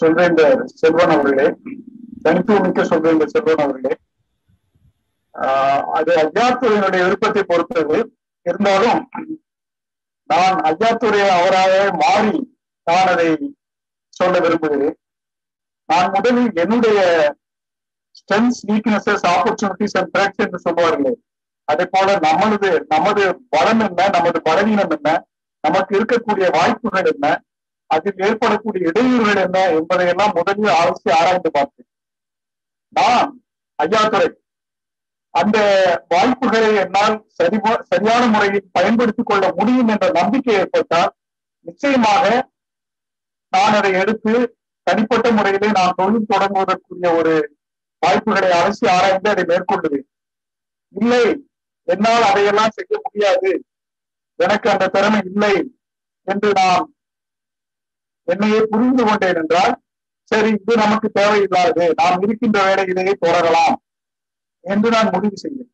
சொல்வேந்தர் செல்வன் அவர்களே. தனித்துவமிக்க சொல்வேந்தர் செல்வன் அவர்களே. ஆஹ் அது அஜாத்துறையினுடைய விருப்பத்தை பொறுத்தது. இருந்தாலும் நான் ஐயாத்துறை அவராக மாறி நான் அதை சொல்ல விரும்புகிறேன். நான் முதலில் என்னுடைய strengths weaknesses opportunities and threats என்று சொல்வார்களே. அதே போல நம்மளது நமது பலம் என்ன நமது பலவீனம் என்ன நமக்கு இருக்கக்கூடிய வாய்ப்புகள் என்ன அதில் ஏற்படக்கூடிய இடையூறுகள் என்ன என்பதையெல்லாம் முதலில் ஆலோசி ஆராய்ந்து பார்த்தேன் நான் ஐயாத்துறை அந்த வாய்ப்புகளை என்னால் சரி சரியான முறையில் பயன்படுத்திக் கொள்ள முடியும் என்ற நம்பிக்கை ஏற்பட்டால் நிச்சயமாக நான் அதை எடுத்து தனிப்பட்ட முறையிலே நான் தொழில் தொடங்குவதற்குரிய ஒரு வாய்ப்புகளை அலசி ஆராய்ந்து அதை மேற்கொள்ளுவேன். இல்லை என்னால் அதையெல்லாம் செய்ய முடியாது. எனக்கு அந்த திறமை இல்லை என்று நான் என்னையே புரிந்து கொண்டேன் என்றால் சரி இது நமக்கு தேவையில்லாது நாம் இருக்கின்ற வேலையிலேயே தொடரலாம் என்று நான் முடிவு செய்தேன்.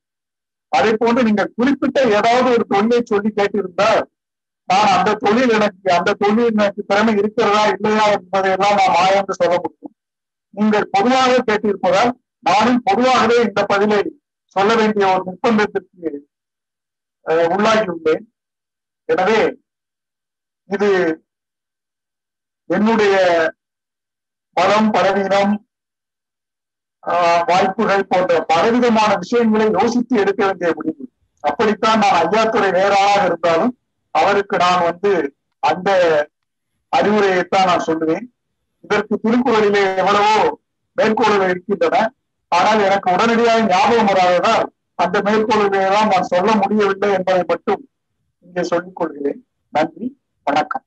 அதே போன்று நீங்கள் குறிப்பிட்ட ஏதாவது ஒரு தொழிலை சொல்லி கேட்டிருந்தால் நான் அந்த தொழில் எனக்கு அந்த தொழில் எனக்கு திறமை இருக்கிறதா இல்லையா என்பதையெல்லாம் நாம் ஆயந்து சொல்ல முடியும். நீங்கள் பொதுவாக கேட்டிருப்பதால் நானும் பொதுவாகவே இந்த பதிலை சொல்ல வேண்டிய ஒரு நிர்பந்தத்திற்கு உள்ளாகியுள்ளேன். எனவே இது என்னுடைய பலம் பலவீனம் வாய்ப்புகள் போன்ற பலவிதமான விஷயங்களை யோசித்து எடுக்க வேண்டிய முடிவு. அப்படித்தான் நான் ஐயாத்துறை நேராக இருந்தாலும் அவருக்கு நான் வந்து அந்த அறிவுரையைத்தான் நான் சொல்லுவேன். இதற்கு திருக்குறளிலே எவ்வளவோ மேற்கோள்கள் இருக்கின்றன. ஆனால் எனக்கு உடனடியாக ஞாபகம் வராததால் அந்த மேற்கோள்களை எல்லாம் நான் சொல்ல முடியவில்லை என்பதை மட்டும் இங்கே சொல்லிக் கொள்கிறேன். நன்றி. வணக்கம்.